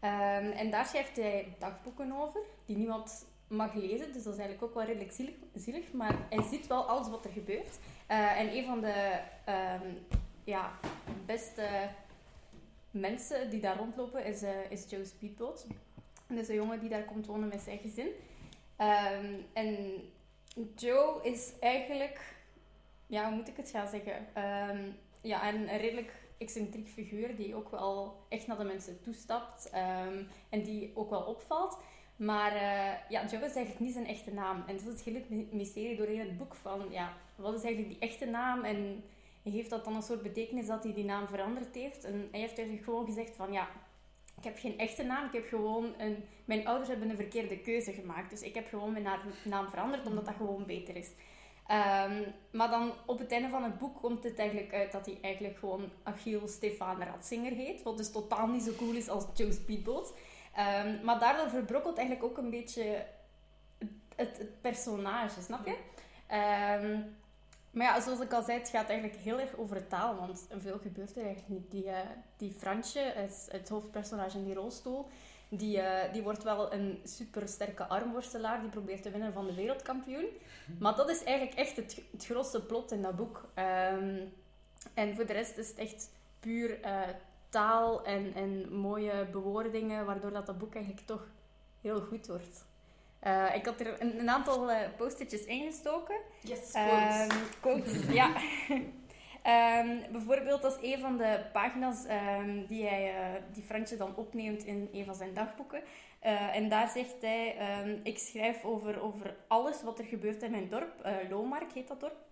Ehm, en daar schrijft hij dagboeken over, die niemand mag lezen. Dus dat is eigenlijk ook wel redelijk zielig, maar hij ziet wel alles wat er gebeurt. Eh, en een van de ehm, ja, beste mensen die daar rondlopen is, eh, is Joe Speedboat. Dat is een jongen die daar komt wonen met zijn gezin. Ehm, en Joe is eigenlijk, ja, hoe moet ik het gaan zeggen? Ehm, ja, een, redelijk excentriek figuur die ook wel echt naar de mensen toestapt en die ook wel opvalt. Maar eh, ja, Joe is eigenlijk niet zijn echte naam. En dat is het hele my- mysterie doorheen het boek van, ja, wat is eigenlijk die echte naam en heeft dat dan een soort betekenis dat hij die naam veranderd heeft. En hij heeft eigenlijk gewoon gezegd van ja, ik heb geen echte naam, ik heb gewoon een... Mijn ouders hebben een verkeerde keuze gemaakt, dus ik heb gewoon mijn naam- veranderd omdat dat gewoon beter is. Ehm, maar dan op het einde van het boek komt het eigenlijk uit dat hij eigenlijk gewoon Achille Stefan Ratzinger heet. Wat dus totaal niet zo cool is als Joe Speedboat. Ehm, maar daardoor verbrokkelt eigenlijk ook een beetje het, het, personage, snap je? Ehm, maar ja, zoals ik al zei, het gaat eigenlijk heel erg over taal. Want veel gebeurt er eigenlijk niet. Die, eh, die Fransje, het, het hoofdpersonage in die rolstoel, die, eh, die wordt wel een supersterke armworstelaar. Die probeert te winnen van de wereldkampioen. Maar dat is eigenlijk echt het, het grootste plot in dat boek. Ehm, en voor de rest is het echt puur eh, taal en, en mooie bewoordingen, waardoor dat, dat boek eigenlijk toch heel goed wordt. Eh, ik had er een, een aantal post-itjes ingestoken. Yes, Ehm, quotes, ja. Ehm, bijvoorbeeld, dat is een van de pagina's ehm, die, hij, eh, die Fransje dan opneemt in een van zijn dagboeken. En daar zegt hij, ik schrijf over, over alles wat er gebeurt in mijn dorp. Loomark heet dat dorp.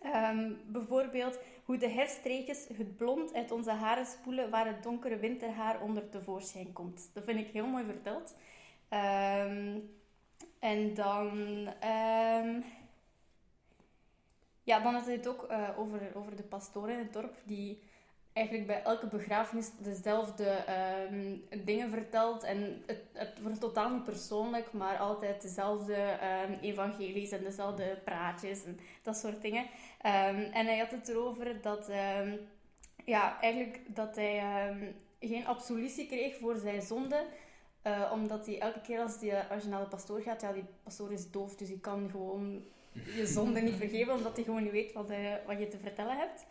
Ehm, bijvoorbeeld hoe de herstreekjes het blond uit onze haren spoelen waar het donkere winterhaar onder tevoorschijn komt. Dat vind ik heel mooi verteld. Ehm, en dan... ehm, ja, dan had het ook eh, over, over de pastoor in het dorp, die eigenlijk bij elke begrafenis dezelfde ehm, dingen vertelt. En het, het wordt totaal niet persoonlijk, maar altijd dezelfde ehm, evangelies en dezelfde praatjes en dat soort dingen. Ehm, en hij had het erover dat, ja, eigenlijk dat hij geen absolutie kreeg voor zijn zonde. eh, omdat hij elke keer als, die, als je naar de pastoor gaat, ja, die pastoor is doof, dus die kan gewoon je zonde niet vergeven, omdat hij gewoon niet weet wat, wat je te vertellen hebt.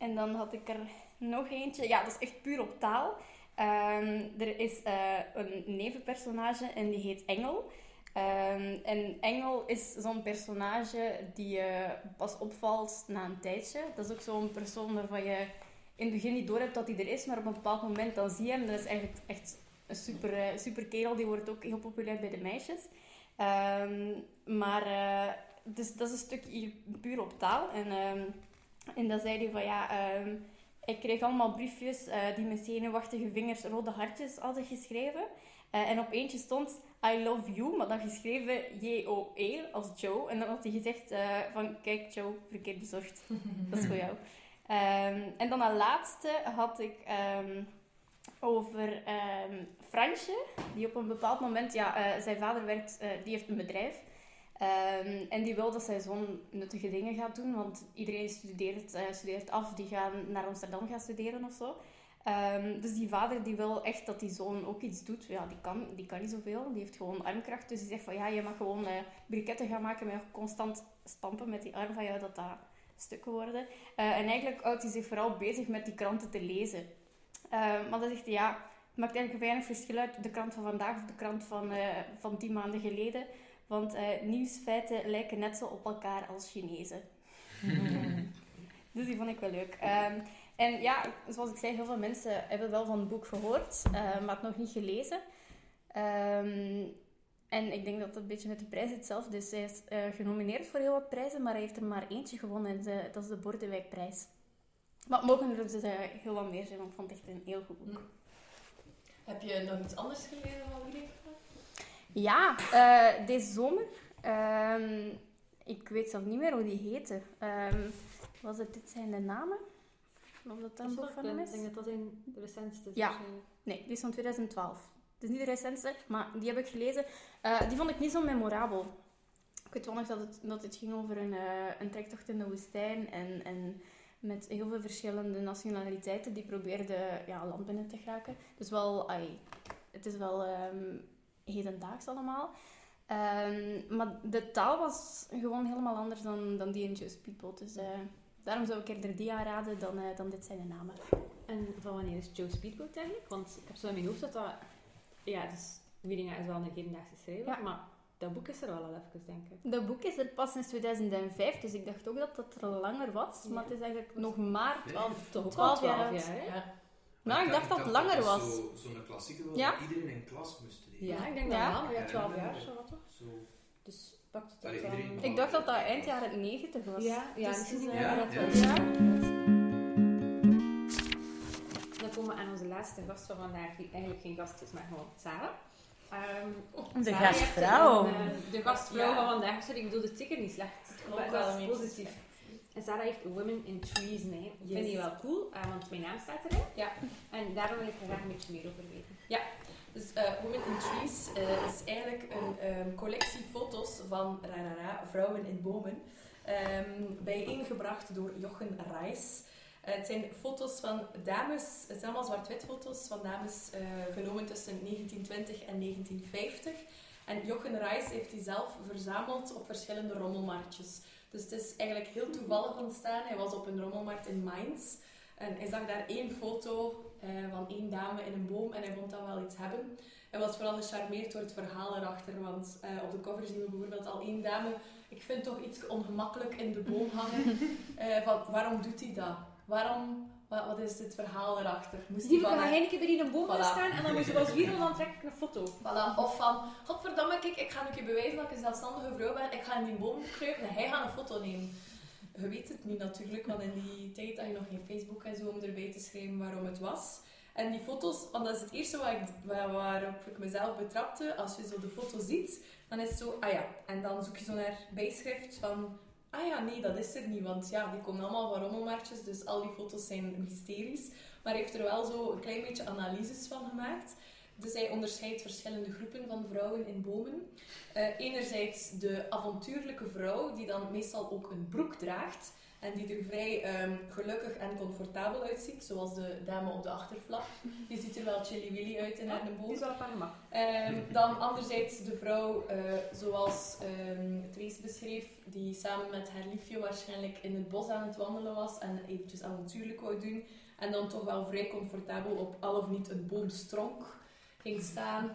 En dan had ik er nog eentje. Ja, dat is echt puur op taal. Ehm, er is eh, een nevenpersonage en die heet Engel. Ehm, en Engel is zo'n personage die je pas opvalt na een tijdje. Dat is ook zo'n persoon waarvan je in het begin niet door hebt dat hij er is, maar op een bepaald moment dan zie je hem. Dat is eigenlijk echt een super, eh, super kerel. Die wordt ook heel populair bij de meisjes. Ehm, maar eh, dus dat is een stuk hier puur op taal. En, en dan zei hij van ja, ehm, ik kreeg allemaal briefjes eh, die met zenuwachtige vingers rode hartjes hadden geschreven. Eh, en op eentje stond I love you, maar dan geschreven J-O-E als Joe. En dan had hij gezegd eh, van kijk Joe, verkeerd bezorgd. Dat is voor jou. Ehm, en dan als laatste had ik ehm, over Fransje, die op een bepaald moment, ja, zijn vader werkt, die heeft een bedrijf. Ehm, en die wil dat zijn zoon nuttige dingen gaat doen, want iedereen studeert, eh, studeert af, die gaan naar Amsterdam gaan studeren of zo. Ehm, dus die vader die wil echt dat die zoon ook iets doet. Ja, die kan, die kan niet zoveel, die heeft gewoon armkracht. Dus die zegt van ja, je mag gewoon eh briketten gaan maken met constant stampen met die arm van jou, dat dat stukken worden. Eh, en eigenlijk houdt hij zich vooral bezig met die kranten te lezen. Eh, maar dan zegt hij, ja, het maakt eigenlijk weinig verschil uit de krant van vandaag of de krant van, van tien maanden geleden. Want eh, nieuwsfeiten lijken net zo op elkaar als Chinezen. dus die vond ik wel leuk. Ehm, en ja, zoals ik zei, heel veel mensen hebben wel van het boek gehoord, eh, maar het nog niet gelezen. Ehm, en ik denk dat dat een beetje met de prijs hetzelfde is. Hij is eh, genomineerd voor heel wat prijzen, maar hij heeft er maar eentje gewonnen. En de- dat is de Bordewijkprijs. Maar het mogen er dus heel wat meer zijn, want ik vond het echt een heel goed boek. Heb je nog iets anders gelezen van Willy? Ja, eh, deze zomer. ehm, ik weet zelf niet meer hoe die heette. Ehm, was het Dit zijn de namen? Of dat dan van hem Ik is? denk dat dat in de recentste is Ja. Nee, die is van 2012. Het is niet de recentste, maar die heb ik gelezen. Eh, die vond ik niet zo memorabel. Ik weet wel nog dat het, dat het ging over een, eh, een trektocht in de woestijn en, en met heel veel verschillende nationaliteiten die probeerden ja, land binnen te geraken. Dus wel, ai, het is wel ehm, hedendaags allemaal. Ehm, maar de taal was gewoon helemaal anders dan, dan die in Joe Speedboat. Dus eh, daarom zou ik eerder die aanraden dan, eh, dan dit zijn de namen. En van wanneer is Joe Speedboat eigenlijk? Want ik heb zo in mijn hoofd dat dat... Ja, dus Wieringa is wel een hedendaagse schrijver, Ja. maar dat boek is er wel al even, denk ik. Dat boek is er pas sinds 2005, dus ik dacht ook dat dat er langer was. Maar het is eigenlijk nog maar 12, Toch ook 12 al jaar 12 oud. jaar, hè? Ja. Nou, ik dacht dat het langer was. zo- Zo'n klassieker was Ja? dat iedereen in klas moest leren. Ja, ik denk dat Ja. wel, maar ja, Ja, 12 ja. jaar, zo wat toch? Zo. Dus pak het Allee, dan- Ik dacht dat dat eind jaren 90 was. Ja, ja, Dus, eh, Ja, dat ja. wel. ja. Dan komen we aan onze laatste gast van vandaag, die eigenlijk geen gast is, maar gewoon Sarah. Ehm, De Sarah gastvrouw. een, de gastvrouw Ja. van vandaag. Sorry, ik bedoel het zeker niet slecht. klopt Maar wel een is positief. En Sarah heeft Women in Trees mee. Ik Yes. vind die wel cool, eh, want mijn naam staat erin. Ja. En daarom wil ik graag een beetje meer over weten. Dus eh, Women in Trees eh, is eigenlijk een ehm, collectie foto's van Rarara, vrouwen in bomen, ehm, bijeengebracht door Jochen Reis. Het zijn foto's van dames, het zijn allemaal zwart-wit foto's van dames genomen tussen 1920 en 1950. En Jochen Reis heeft die zelf verzameld op verschillende rommelmarktjes. Dus het is eigenlijk heel toevallig ontstaan. Hij was op een rommelmarkt in Mainz. En hij zag daar één foto eh, van één dame in een boom en hij vond dat wel iets hebben. Hij was vooral gecharmeerd door het verhaal erachter, want eh, op de cover zien we bijvoorbeeld al één dame, ik vind toch iets ongemakkelijk in de boom hangen. Eh, van, waarom doet hij dat? Waarom, wat, wat is het verhaal erachter? Moest Die van keer bij die in een boom Voilà. staan en dan moet je als wieren, dan trek ik een foto. Voilà. Of van, godverdamme, kijk, ik ga een keer bewijzen dat ik een zelfstandige vrouw ben. Ik ga in die boom kruipen en hij gaat een foto nemen. Je weet het niet natuurlijk, want in die tijd had je nog geen Facebook en zo om erbij te schrijven waarom het was. En die foto's, want dat is het eerste waar ik, waar, waarop ik mezelf betrapte. Als je zo de foto ziet, dan is het zo, ah ja. En dan zoek je zo naar bijschrift van, ah ja, nee, dat is er niet. Want ja, die komen allemaal van rommelmarktjes, dus al die foto's zijn mysteries. Maar hij heeft er wel zo een klein beetje analyses van gemaakt. Dus hij onderscheidt verschillende groepen van vrouwen in bomen. Eh, enerzijds de avontuurlijke vrouw, die dan meestal ook een broek draagt. En die er vrij ehm, gelukkig en comfortabel uitziet, zoals de dame op de achtervlag. Die ziet er wel chilly willy uit in haar Die boom. is wel. Ehm, dan anderzijds de vrouw, eh, zoals ehm Trace beschreef, die samen met haar liefje waarschijnlijk in het bos aan het wandelen was en eventjes avontuurlijk wou doen. En dan toch wel vrij comfortabel op al of niet een boomstronk ging staan.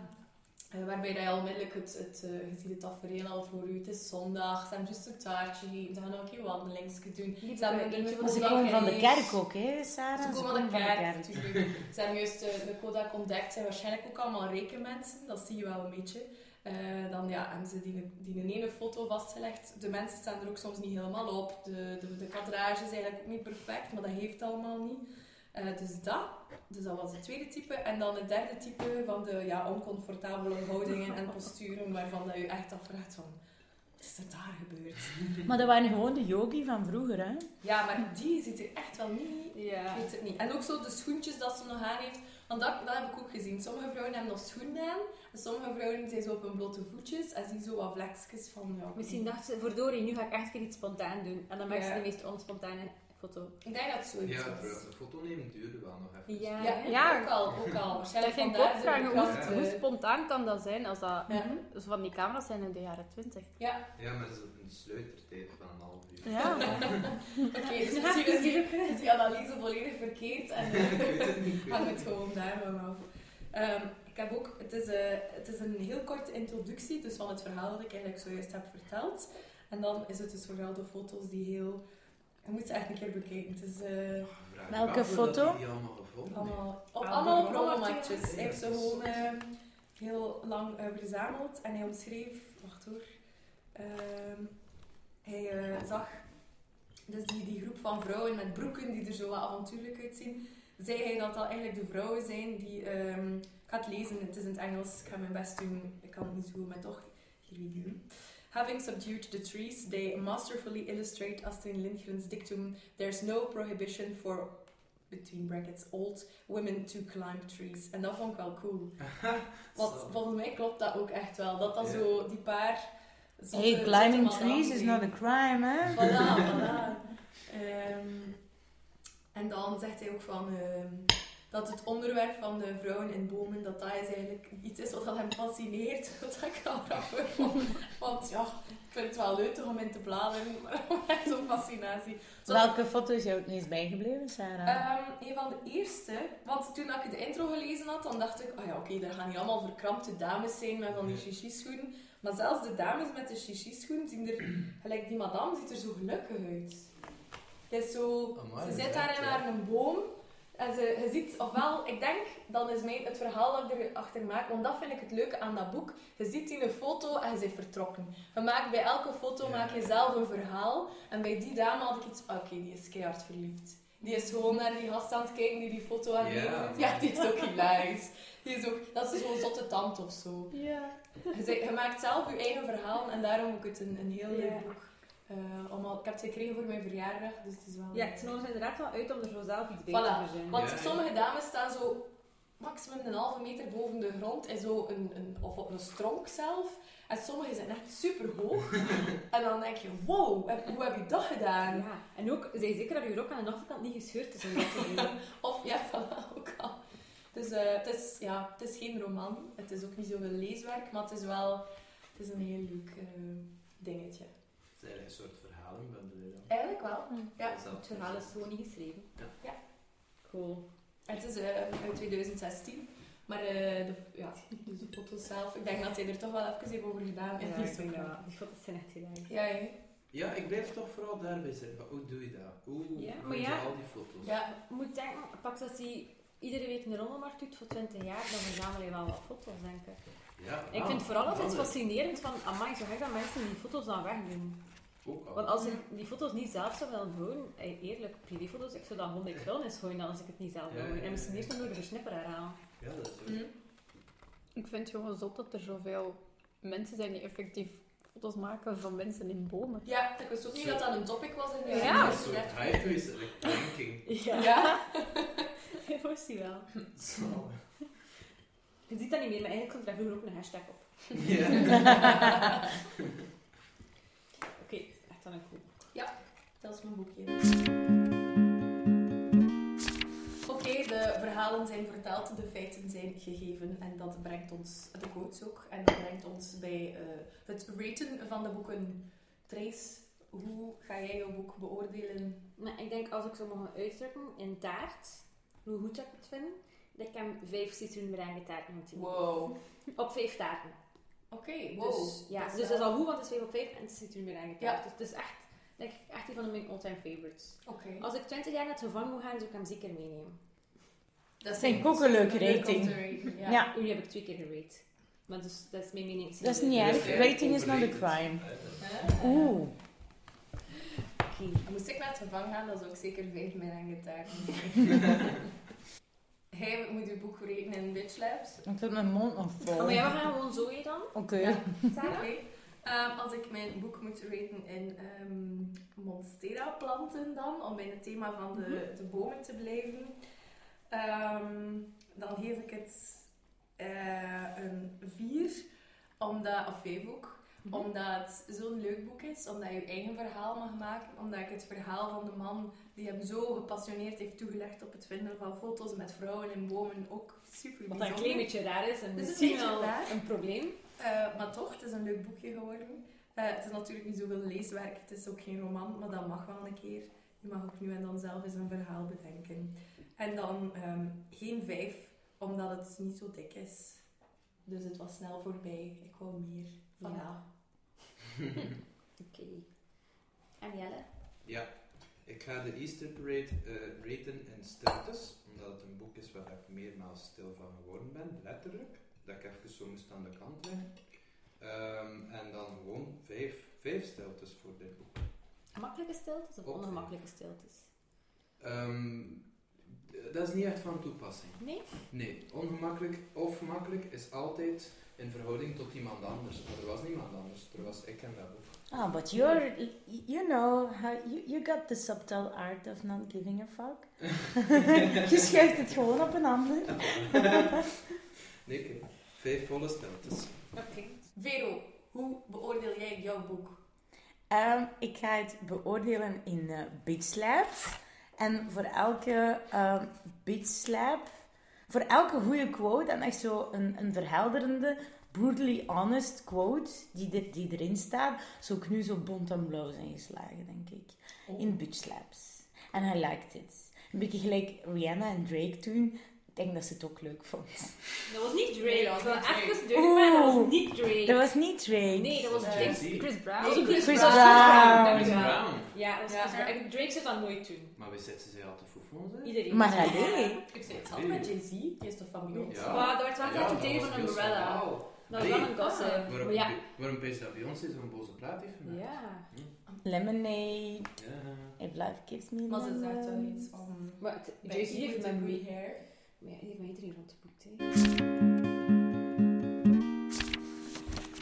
Eh, waarbij dat je al onmiddellijk het, het, eh, je ziet het tafereel al voor u. Het is zondag, ze hebben juist een taartje gegeten, ze gaan ook keer wandelingsje doen. Ze hebben een ze komen van de kerk ook, hè, Sarah? ze komen van de kerk, natuurlijk. Ze hebben juist eh, de Kodak ontdekt, zijn waarschijnlijk ook allemaal rekenmensen, dat zie je wel een beetje. Dan ja, hebben ze die, die een ene foto vastgelegd. De mensen staan er ook soms niet helemaal op. De, de, de kadrage is eigenlijk ook niet perfect, maar dat heeft allemaal niet. Eh, dus dat. Dus dat was het tweede type. En dan het derde type van de ja, oncomfortabele houdingen en posturen, waarvan dat je echt afvraagt van... Wat is er daar gebeurd? Maar dat waren gewoon de yogi van vroeger, hè? Ja, maar die ziet er echt wel niet Ja. ik weet het niet. En ook zo de schoentjes dat ze nog aan heeft. Want dat, dat heb ik ook gezien. Sommige vrouwen hebben nog schoenen aan. En sommige vrouwen zijn zo op hun blote voetjes. En zien zo wat vlekjes van... Ja, Misschien dacht ze, verdorie, nu ga ik echt weer iets spontaan doen. En dan maakt ze de meest onspontane foto. Ik denk dat het zoiets Ja, de foto nemen duurde wel nog even. Ja. Ja, Ja. ook al. Ook al. Dat Waarschijnlijk ging ik ook vragen, hoe, spontaan kan dat zijn als dat van die camera's zijn in de jaren 20? Ja, Ja, maar het is een sluitertijd van een half uur. Ja. oké. dus misschien is die, is die analyse volledig verkeerd. En hangt het gewoon daarvan af. Ehm, ik heb ook, het, is, eh, het is een heel korte introductie dus van het verhaal dat ik eigenlijk zojuist heb verteld. En dan is het dus vooral de foto's die heel... Je moet ze echt een keer bekijken. Het is eh, me Welke foto? allemaal gevonden heeft. allemaal, op, allemaal rommelmatjes. Hij heeft ze gewoon eh, heel lang eh, verzameld. En hij omschreef... Wacht hoor. Ehm, hij eh, zag dus die, die groep van vrouwen met broeken die er zo wat avontuurlijk uitzien. Zei hij dat dat eigenlijk de vrouwen zijn die... ehm, ik ga het lezen, het is in het Engels. Ik ga mijn best doen. Ik kan het niet zo goed, maar toch. We go. Having subdued the trees, they masterfully illustrate Astrid Lindgren's dictum, there's no prohibition for, between brackets, old women to climb trees. En dat vond ik wel cool. Want volgens mij klopt dat ook echt wel. Dat dat zo, die paar... zotte- Hey, climbing trees is not a crime, hè? Voilà, voilà. Ehm, en dan zegt hij ook van ehm, dat het onderwerp van de vrouwen in bomen, dat dat is eigenlijk iets is wat hem fascineert. Dat ik wel grappig vond. Want ja, ik vind het wel leuk om in te bladeren, maar echt zo'n fascinatie. Welke foto is jou het meest bijgebleven, Sarah? Ehm, een van de eerste, want toen ik de intro gelezen had, dan dacht ik, oh ja, oké, daar gaan hier allemaal verkrampte dames zijn met van die chichi-schoenen. Maar zelfs de dames met de chichi-schoen zien er, gelijk die madame, ziet er zo gelukkig uit. Het is zo, Amai, ze zit daar in haar een boom En ze, je ziet, ofwel, ik denk, dan is mijn, het verhaal dat ik erachter maak, want dat vind ik het leuke aan dat boek. Je ziet in een foto en je bent vertrokken. Je maakt, bij elke foto Ja. maak je zelf een verhaal. En bij die dame had ik iets, oké, die is keihard verliefd. Die is gewoon naar die gast aan het kijken die die foto aan het Ja. is. Ja, die is ook hilarisch. Die is ook, dat is zo'n zotte tand of zo. Ja. Je, maakt zelf je eigen verhaal en daarom ook het een, een heel leuk boek. Eh, allemaal, ik heb het gekregen voor mijn verjaardag, dus het is wel... Ja, het nodigt inderdaad wel uit om er zo zelf iets bij Voilà, te verzinnen. Want Ja, ja. sommige dames staan zo maximum een halve meter boven de grond en zo een, een, of op een stronk zelf. En sommige zijn echt super hoog. en dan denk je, wow, heb- hoe heb je dat gedaan? Ja, en ook, zij zeker dat je rok aan de achterkant niet gescheurd is om dat te doen. Of ja, voilà, ook al. Dus eh, het, is, ja, het is geen roman, het is ook niet zoveel leeswerk, maar het is wel het is een heel leuk eh, dingetje. Eigenlijk een soort verhalenbundel. hè, dan. Eigenlijk wel. Ja. Is dat Het verhaal is gewoon niet geschreven. Ja. Ja. Cool. Het is eh, uit 2016. Maar eh, de, ja, dus de foto's zelf, ik denk dat hij er toch wel even heeft over gedaan. Ja, ik ook dat. Die foto's zijn echt hilarisch. Ja, hè. Ja, ik blijf toch vooral daarbij zitten. Hoe doe je dat? Hoe Ja, maar je ja. al die foto's? ja. Je moet denken, pak dat hij iedere week een rommelmarkt doet voor 20 jaar, dan verzamel je wel wat foto's, denk ik. Ja, Ik ah, vind het vooral altijd is fascinerend van, amai, zo gek dat mensen die foto's dan wegdoen. Ook al. Want als ik die foto's niet zelf zou willen houden, eh, eerlijk, privéfoto's, ik zou dat het vuilnis gooien dan als ik het niet zelf wil ja, En misschien eerst nog door de versnipper herhalen. Ja, dat is ook. Hm. Ik vind het gewoon zot dat er zoveel mensen zijn die effectief foto's maken van mensen in bomen. ja, ik wist ook niet dat dat een topic was in de Ja. Een soort highways, like planking. Ja, Ja. dat was die wel. Zo. Je ziet dat niet meer, maar eigenlijk komt daar vroeger ook een hashtag op. Ja. Oké, echt dan een cool. Dat is mijn boekje. Oké, de verhalen zijn verteld, de feiten zijn gegeven en dat brengt ons, de quotes ook, en dat brengt ons bij eh, het raten van de boeken. Trace, hoe ga jij jouw boek beoordelen? Maar ik denk, als ik zou mogen uitdrukken in taart, hoe goed ik het vind, dat ik hem vijf citroenmerengue taarten moet doen. Wow. Op vijf taarten. Oké, wow. Dus, ja, Dat is dus dat is al goed, want het is 5 op 5 en het is citroenmerengue Ja. taart. Dus het is echt, denk ik, echt een van mijn all-time favorites. Oké. Als ik 20 jaar net gevangen moet gaan, zou ik hem zeker meenemen. Dat Vind ik ook een leuke rating. raten, ja. Ja. Die heb ik twee keer gerate. Maar dus, dat is mijn mening. Dat is niet erg. Rating is not a crime. Ah. Oeh. Oké. Moest ik naar het gevangen gaan, dan zou ik zeker vijf merengue taarten Hij moet uw boek raten in Bitch Labs. Ik heb mijn mond nog vol. Oh, maar ja, we gaan gewoon zo dan. Oké. Sarah? Oké. Ehm, als ik mijn boek moet raten in ehm Monstera-planten dan, om bij het thema van de, de bomen te blijven, ehm, dan geef ik het eh, een 4, omdat, of 5 ook, Mhm. omdat het zo'n leuk boek is, omdat je je eigen verhaal mag maken, omdat ik het verhaal van de man die hem zo gepassioneerd heeft toegelegd op het vinden van foto's met vrouwen in bomen ook super Wat bijzonder. een klein beetje raar is en misschien wel raar. een probleem. Eh, maar toch, het is een leuk boekje geworden. Eh, het is natuurlijk niet zoveel leeswerk, het is ook geen roman, maar dat mag wel een keer. Je mag ook nu en dan zelf eens een verhaal bedenken. En dan ehm, geen vijf, omdat het niet zo dik is. Dus het was snel voorbij. Ik wou meer. Voilà. Ja. Oké. En Jelle? Ja, ik ga de Easter Parade eh, raten in stiltes, omdat het een boek is waar ik meermaals stil van geworden ben, letterlijk. Dat ik even zo moest aan de kant leggen. Ehm, en dan gewoon vijf, vijf stiltes voor dit boek. Gemakkelijke stiltes of ongemakkelijke stiltes? Ehm, dat is niet echt van toepassing. Nee? Nee, ongemakkelijk of gemakkelijk is altijd in verhouding tot iemand anders. Maar er was niemand anders, er was ik en dat boek. Ah, but you're, you know, how you, you got the subtle art of not giving a fuck. je schuift het gewoon op een ander. Nee, oké. Vijf volle stiltes. Oké. Vero, hoe beoordeel jij jouw boek? Ehm, ik ga het beoordelen in eh Big Slaps. En voor elke ehm Big Slap, voor elke goede quote en echt zo een, een verhelderende, brutally honest quote die, dit, die erin staat, zou ik nu zo bont en blauw zijn geslagen, denk ik. In Big Slaps. En I liked it. Een beetje gelijk Rihanna en Drake toen. Ik denk dat ze het ook leuk vond. Dat was niet Drake. Nee, dat was niet Drake. dat was niet Drake. Dat was niet Drake. Nee, dat was. Drake. Chris Dat Brown. was ook Chris, Chris Brown. Brown. Chris wel. Brown. Ja, Ja, dat is, Ja. dat is waar. En Drake zou dat nooit doen. Maar wie zitten ze al te foefelen? hè? Iedereen. Maar allee. Ik zei het zelf met Jay-Z, die is toch van Beyoncé? Ja. Maar er werd wel Ja, dat tegen was van Umbrella. Dat was wel een gossip. Waarom, Maar ja. waarom pees dat Beyoncé zo'n boze plaat heeft gemaakt? Ja. Lemonade. Ja. If life gives me Maar ze zegt lemons. iets van... Jay-Z heeft iemand met with me. hair. Maar ja, die heeft met iedereen rondgeboekt, hè.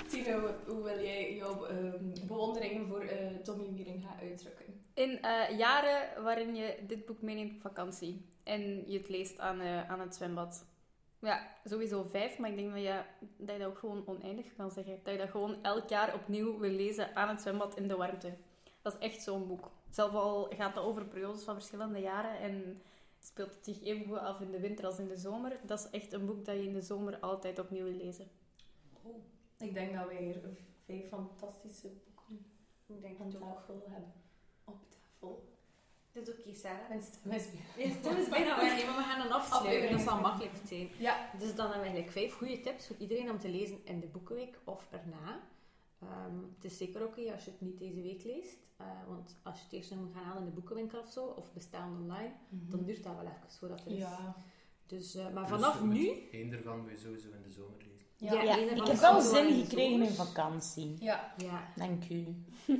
Tino, hoe wil jij jouw ehm, bewondering voor eh, Tommy Wieringa uitdrukken? In eh, jaren waarin je dit boek meeneemt op vakantie en je het leest aan, eh, aan het zwembad. Ja, sowieso vijf, maar ik denk dat je, dat je dat ook gewoon oneindig kan zeggen. Dat je dat gewoon elk jaar opnieuw wil lezen aan het zwembad in de warmte. Dat is echt zo'n boek. Zelf al gaat dat over periodes van verschillende jaren en speelt het zich even goed af in de winter als in de zomer. Dat is echt een boek dat je in de zomer altijd opnieuw wil lezen. Oh, ik denk dat wij hier vijf fantastische boeken Ik denk aan ook. tafel hebben. Op tafel. Dat is oké, Sarah. Mijn stem is Ja, stem is bijna weg, hè, maar we gaan dan afsluiten. Dat zal makkelijk zijn. Ja. Dus dan hebben we eigenlijk vijf goede tips voor iedereen om te lezen in de boekenweek of erna. Ehm, het is zeker oké als je het niet deze week leest. eh, want als je het eerst nog moet gaan halen in de boekenwinkel of zo, of bestellen online, dan duurt dat wel even voordat er is. Ja. Dus, eh, maar Dus vanaf nu... Eén daarvan wil je sowieso in de zomer lezen. Ja. Ja, ervan ik heb is wel zin gekregen in vakantie. Ja. Ja. Dank u.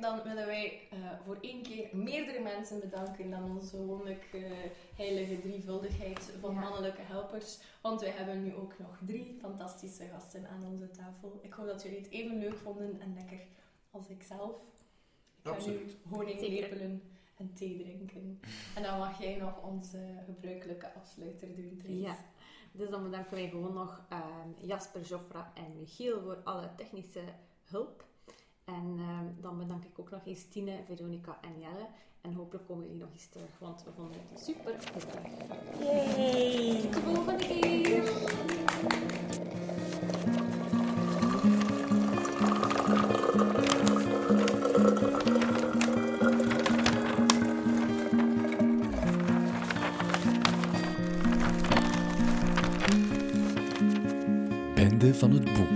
Dan willen wij eh, voor één keer meerdere mensen bedanken dan onze wonderlijke heilige drievuldigheid van Ja. mannelijke helpers. Want wij hebben nu ook nog drie fantastische gasten aan onze tafel. Ik hoop dat jullie het even leuk vonden en lekker als ik zelf. Ik ga Absoluut. nu honing lepelen en thee drinken. En dan mag jij nog onze gebruikelijke afsluiter doen, Trace. Ja. Dus dan bedanken wij gewoon nog ehm, Jasper, Joffra en Michiel voor alle technische hulp. En ehm, dan bedank ik ook nog eens Tine, Veronica en Jelle. En hopelijk komen jullie nog eens terug, want we vonden het super gezellig. Yay! Tot de volgende keer! Bende van het boek.